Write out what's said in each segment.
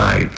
sound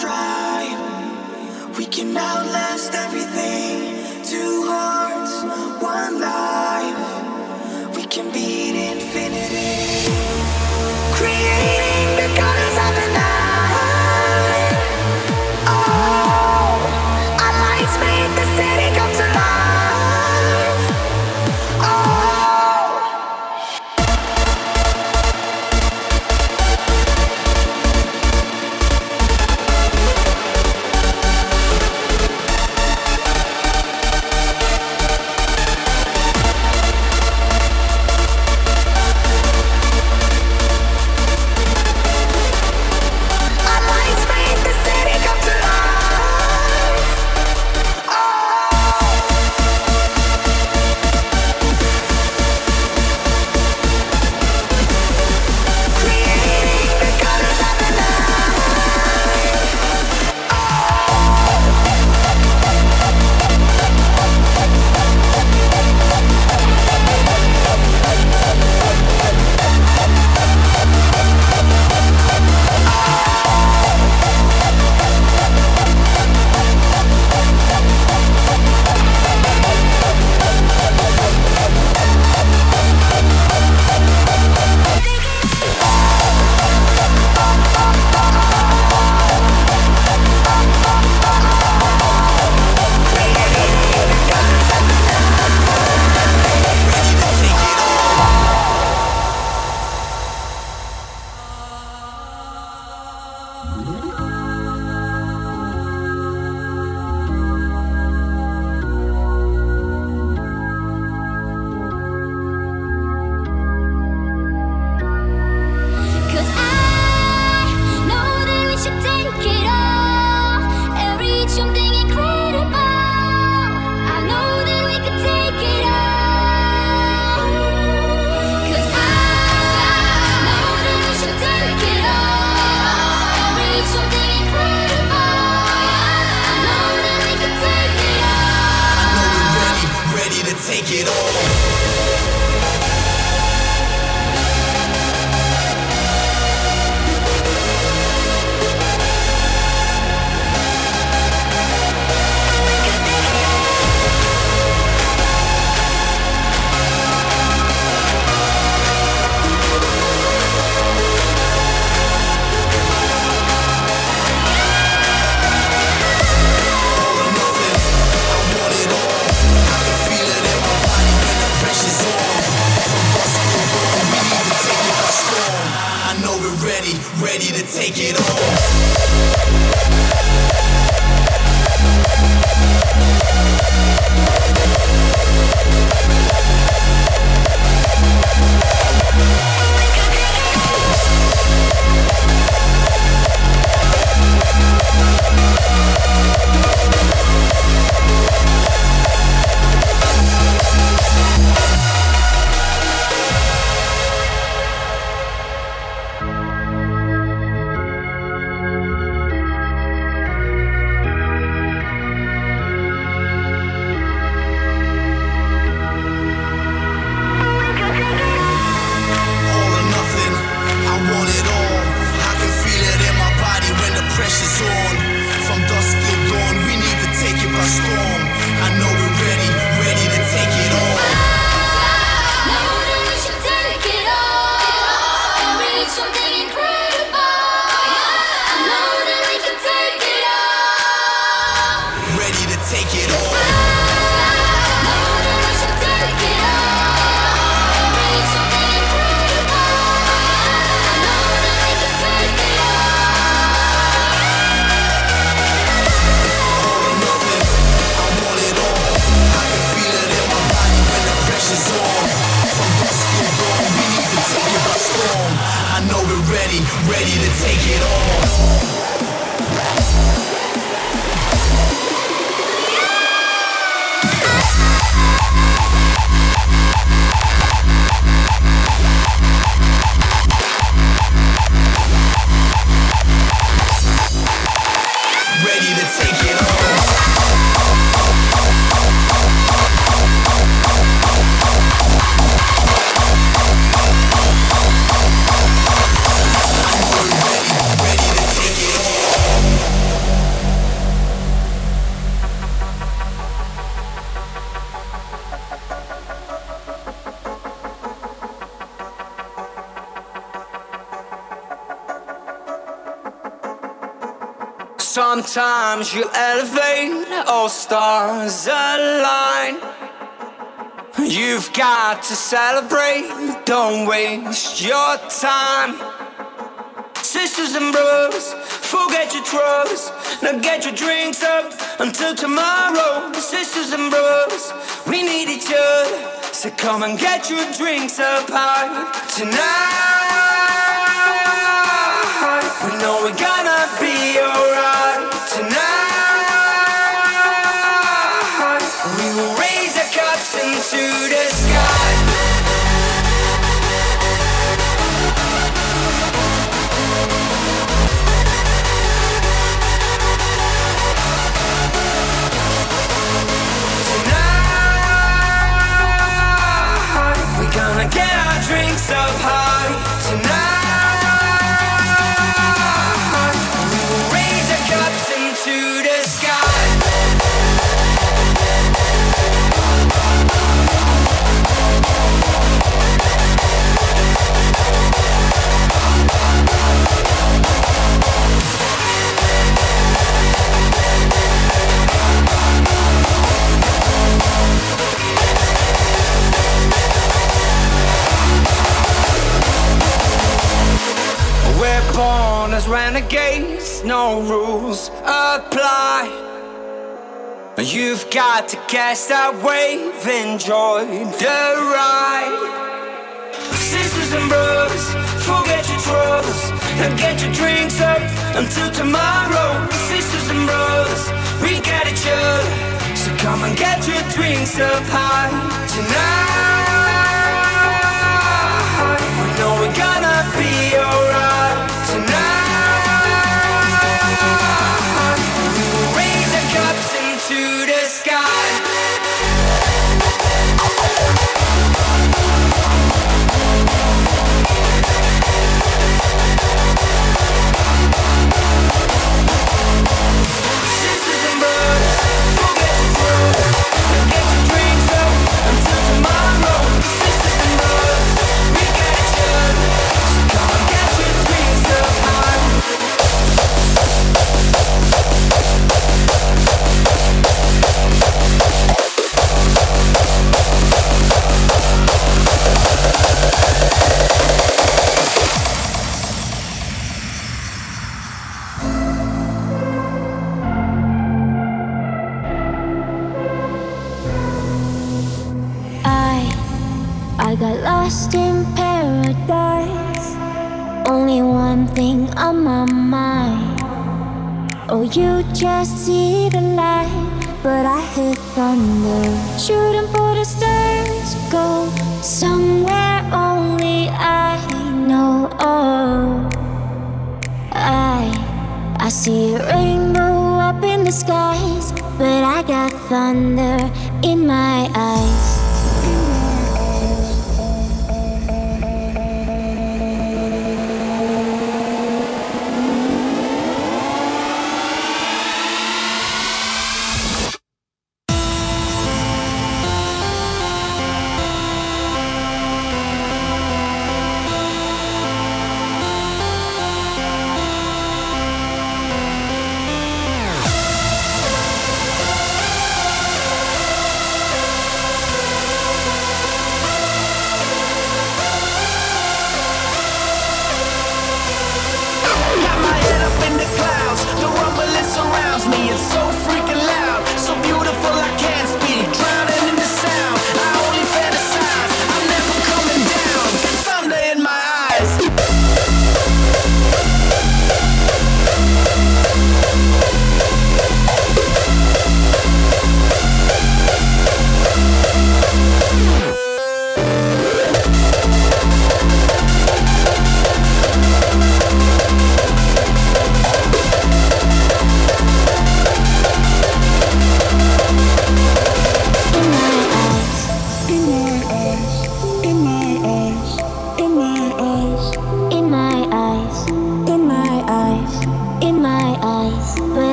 try. We can outlast them. ready to take Sometimes you elevate, all stars align. You've got to celebrate, don't waste your time. Sisters and brothers, forget your troubles. Now get your drinks up until tomorrow. Sisters and brothers, we need each other. So come and get your drinks up high tonight. We know we're gonna be alright into the drinks renegades, no rules apply. You've got to cast that wave, enjoy the ride. Sisters and brothers, forget your troubles and get your drinks up until tomorrow. Sisters and brothers, we got each other, so come and get your drinks up high tonight.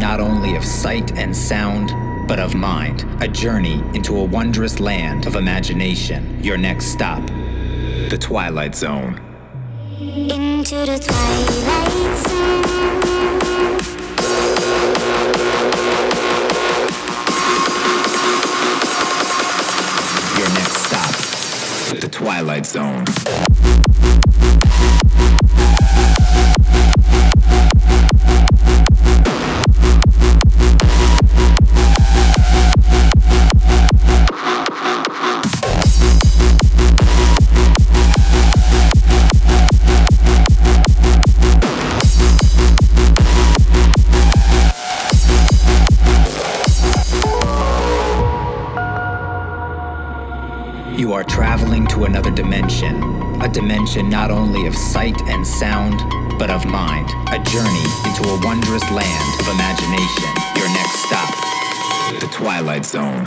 Not only of sight and sound, but of mind. A journey into a wondrous land of imagination. Your next stop, the Twilight Zone. Into the Twilight Zone. Your next stop, the Twilight Zone. Dimension not only of sight and sound, but of mind. A journey into a wondrous land of imagination. Your next stop, the Twilight Zone.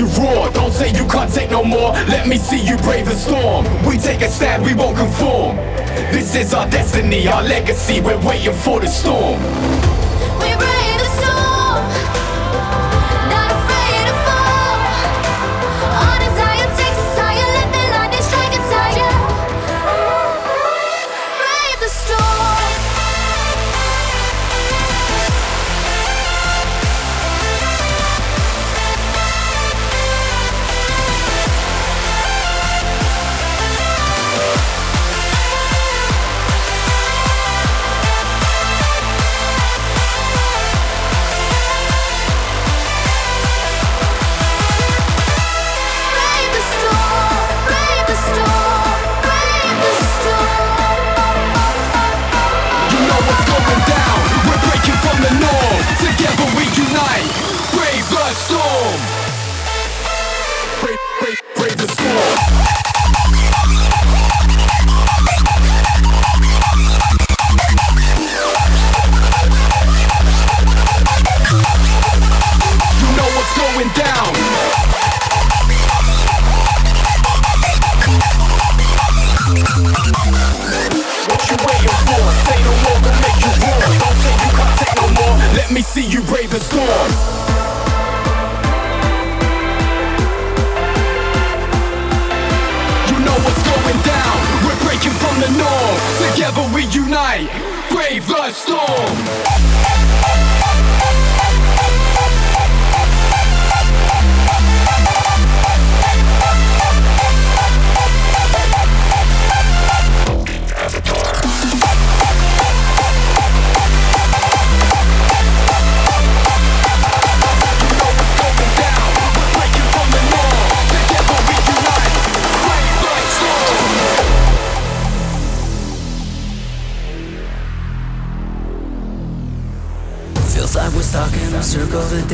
you roar. Don't say you can't take no more. Let me see you brave the storm. We take a stand, we won't conform. This is our destiny, our legacy. We're waiting for the storm.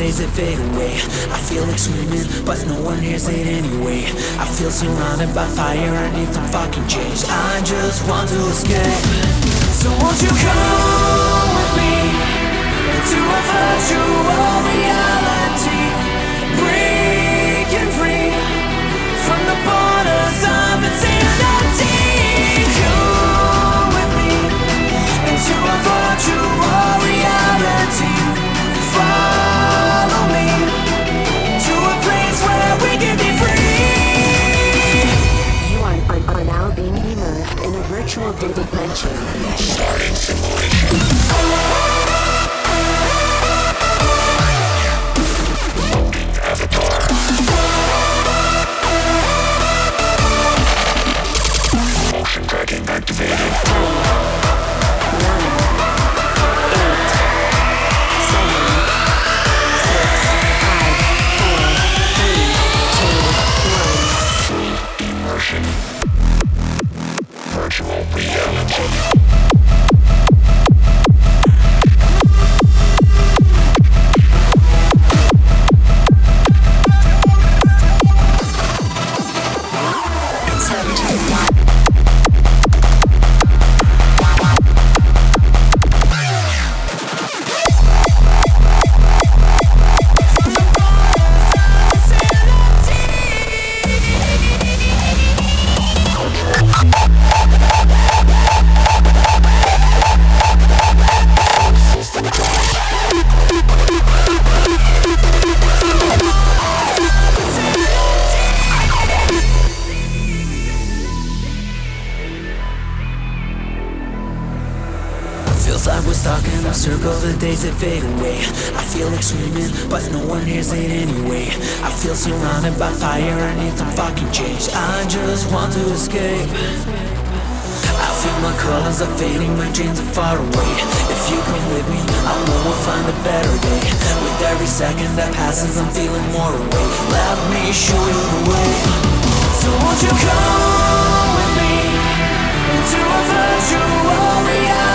Days that fade away. I feel like screaming, but no one hears it anyway. I feel surrounded by fire, I need some fucking change. I just want to escape. So won't you come with me into a virtual reality? Virtual dimension. fade away. I feel like screaming, but no one hears it anyway. I feel surrounded by fire, I need some fucking change. I just want to escape. I feel my colors are fading, my dreams are far away. If you come with me, I know we'll find a better day. With every second that passes, I'm feeling more awake. Let me show you the way. So won't you come with me into a virtual reality?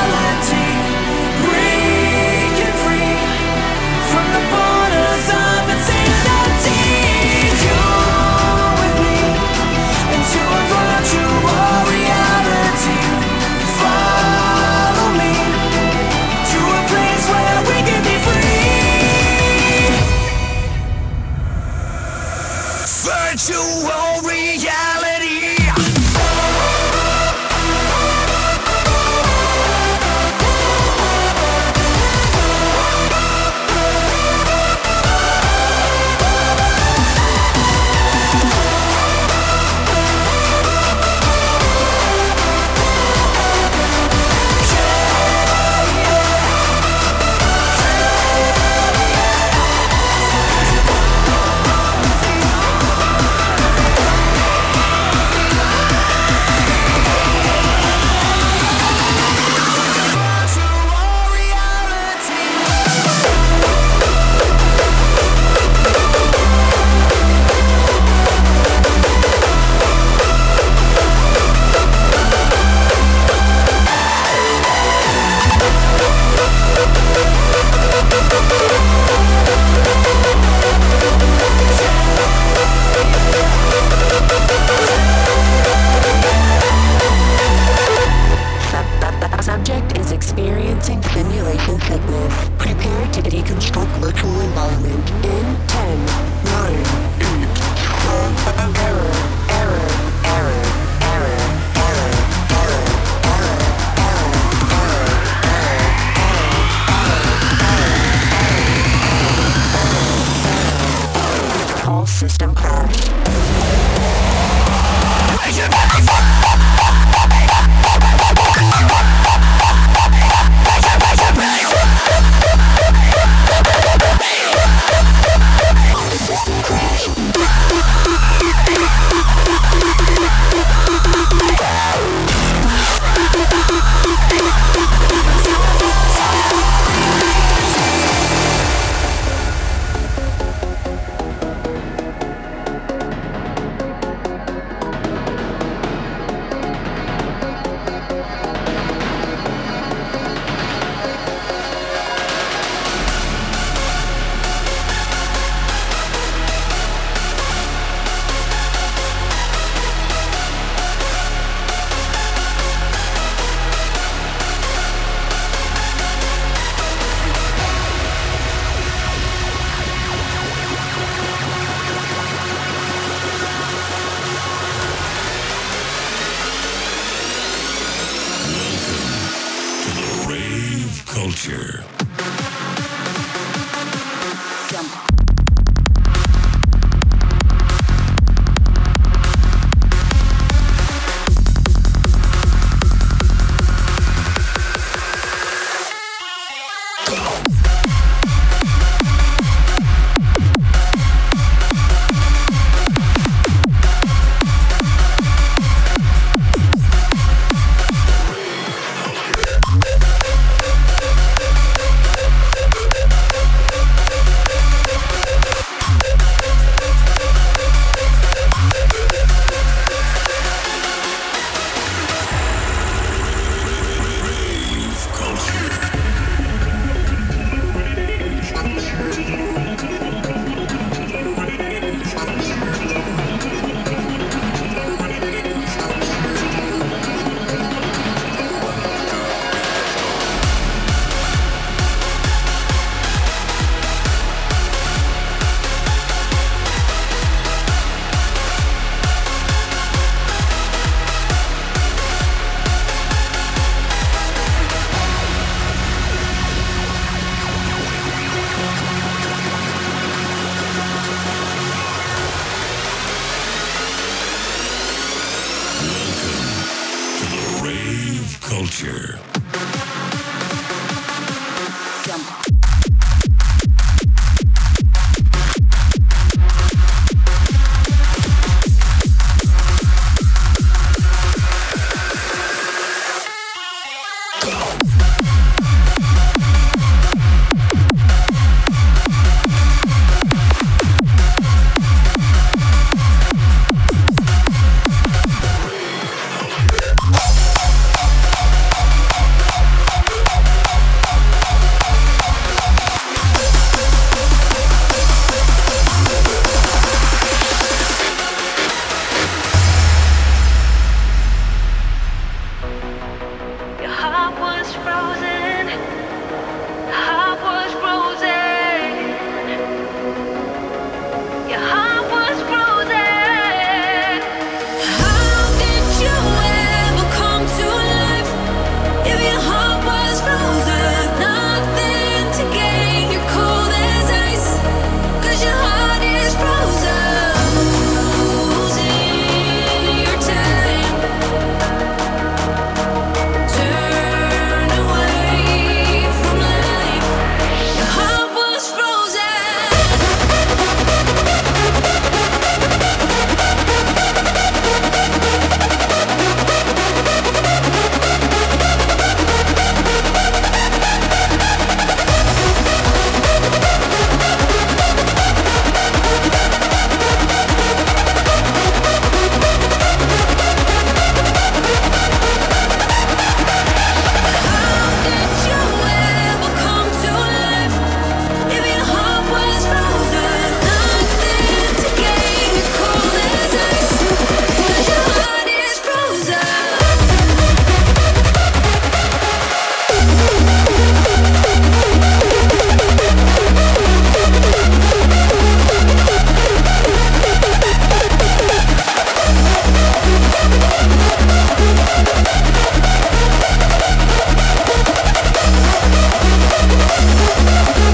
Science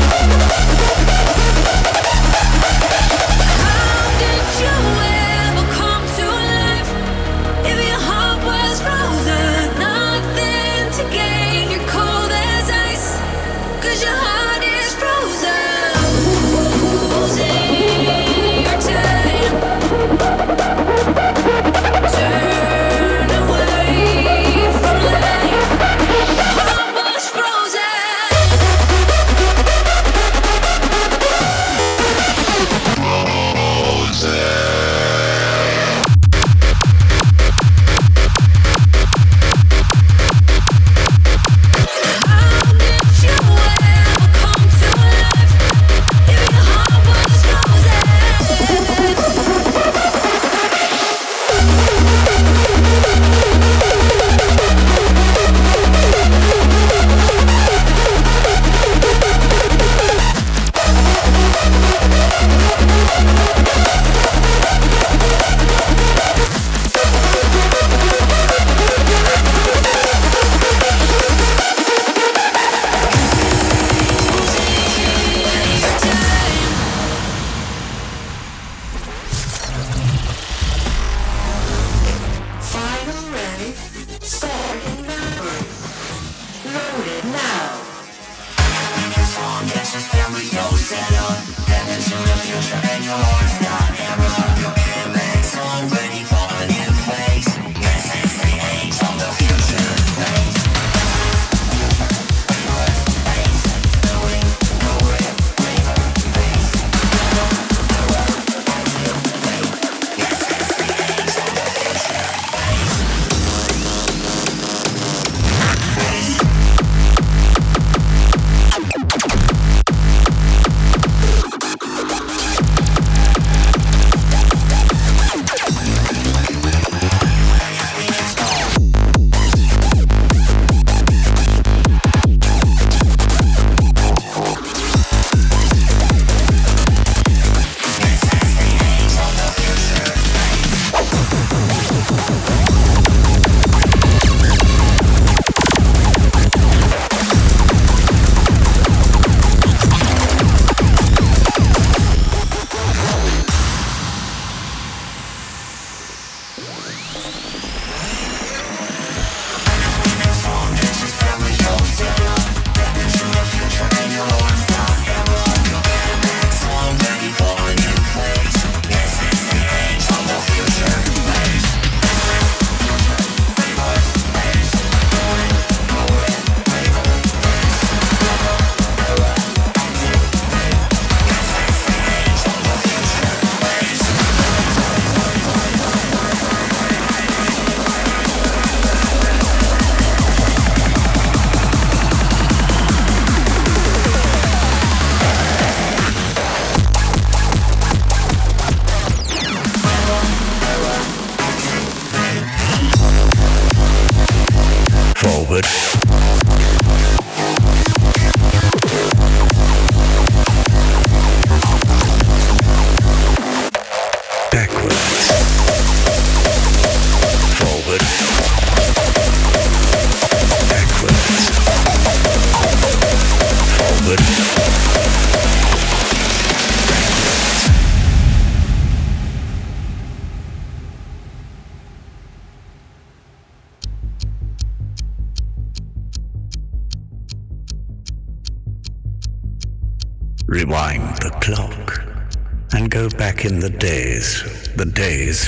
Let's go.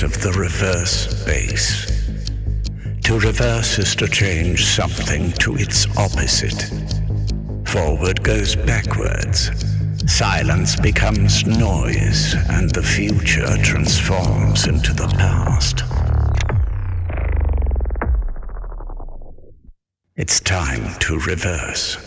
Of the reverse bass. To reverse is to change something to its opposite. Forward goes backwards. Silence becomes noise, and the future transforms into the past. It's time to reverse.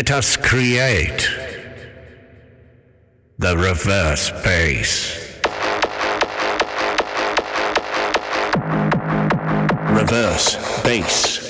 Let us create the reverse bass. Reverse bass.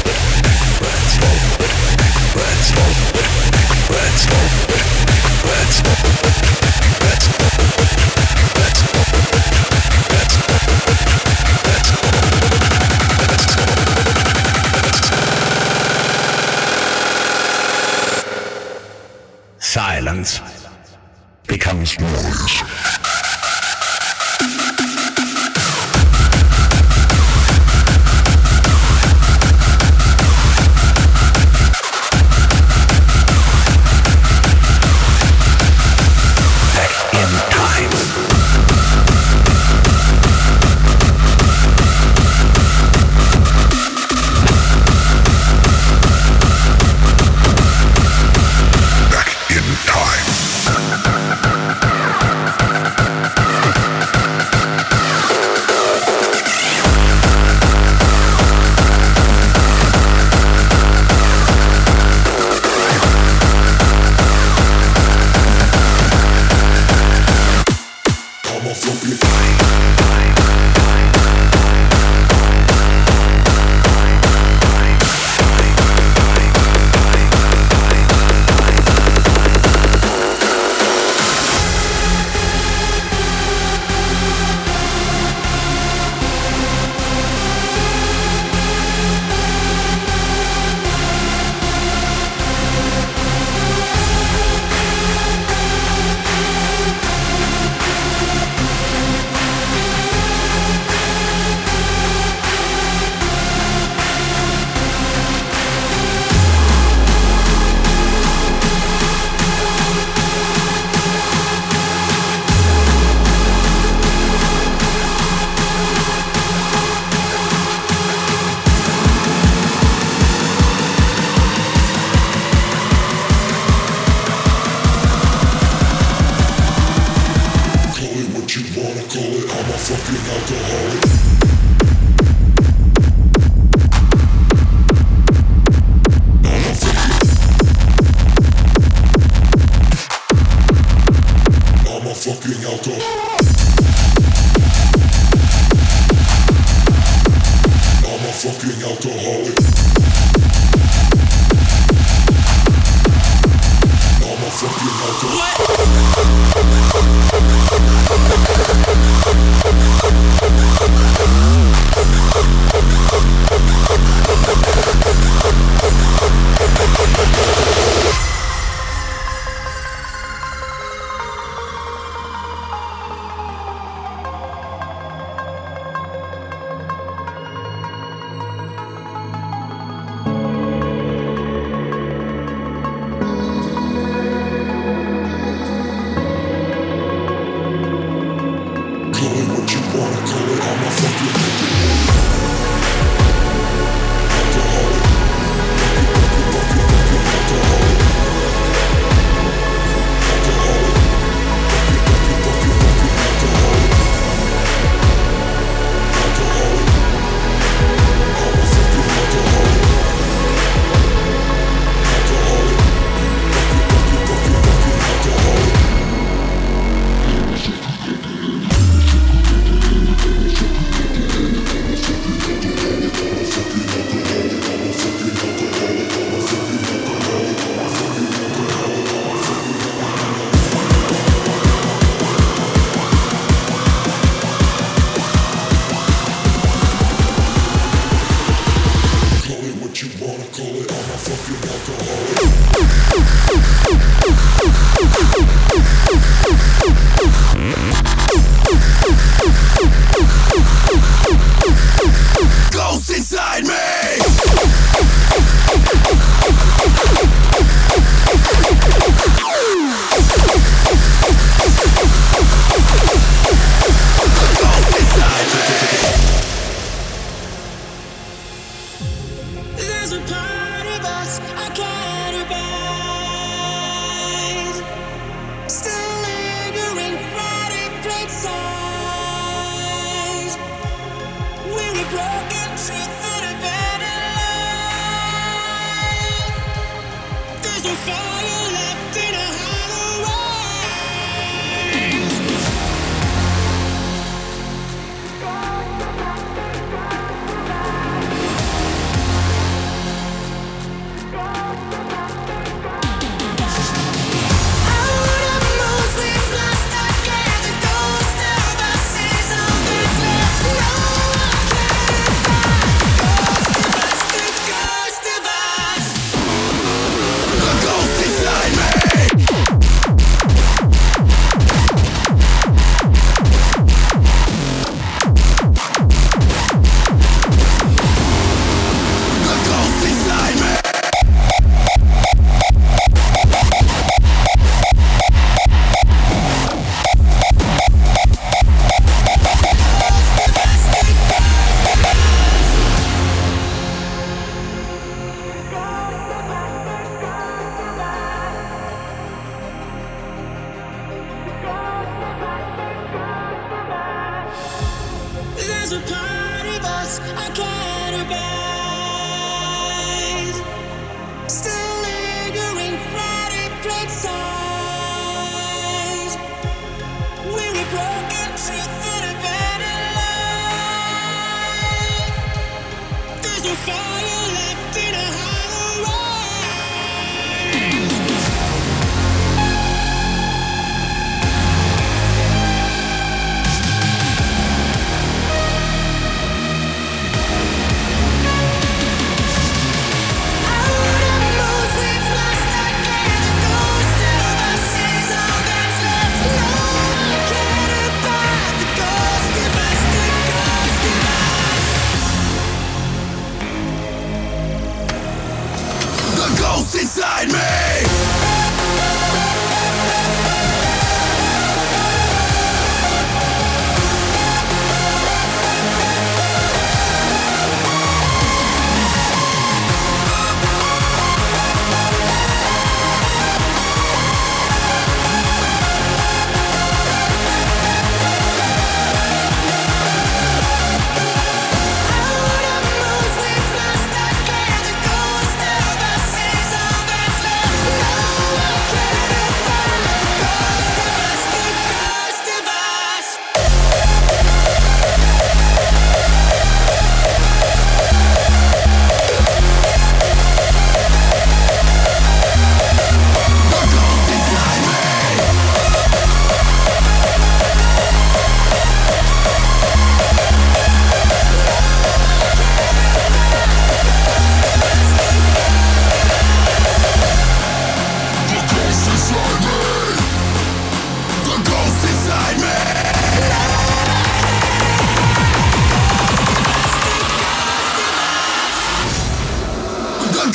Silence becomes noise.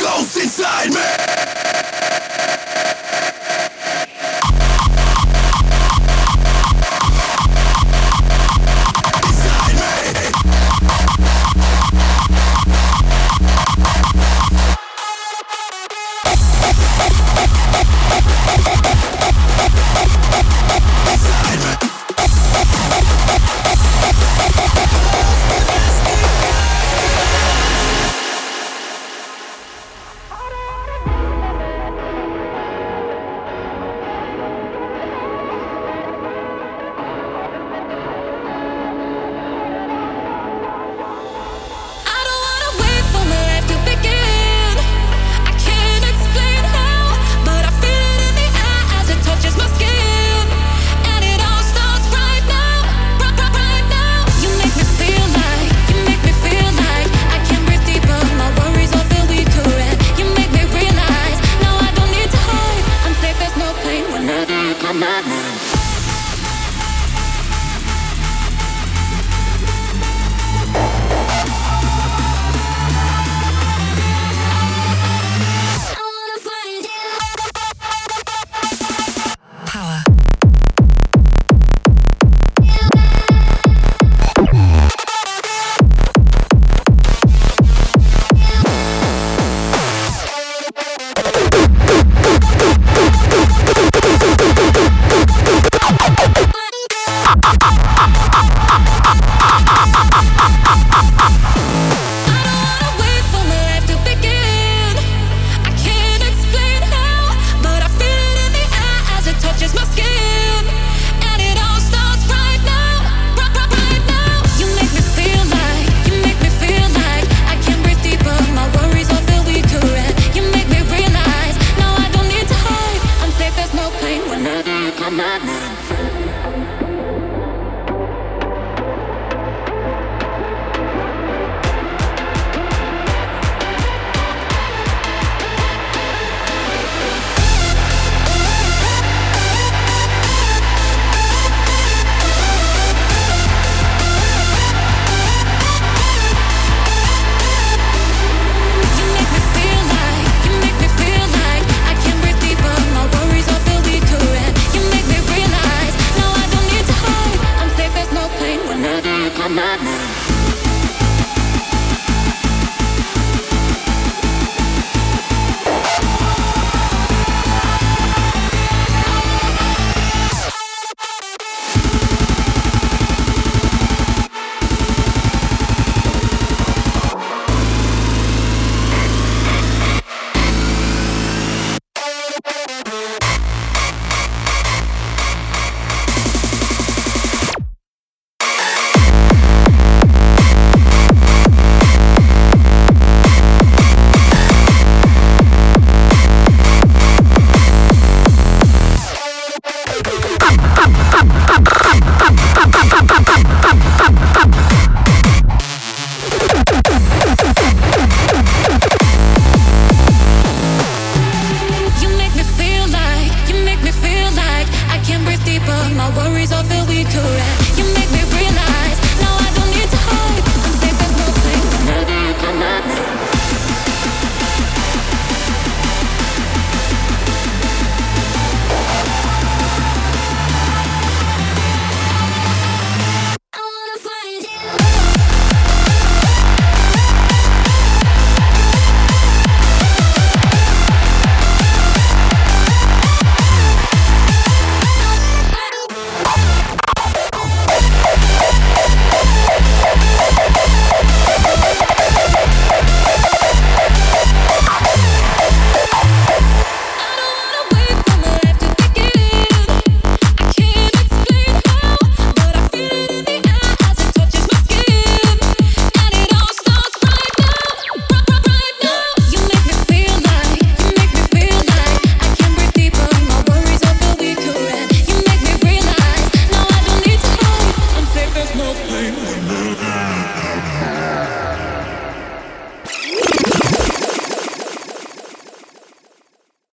ghost inside me.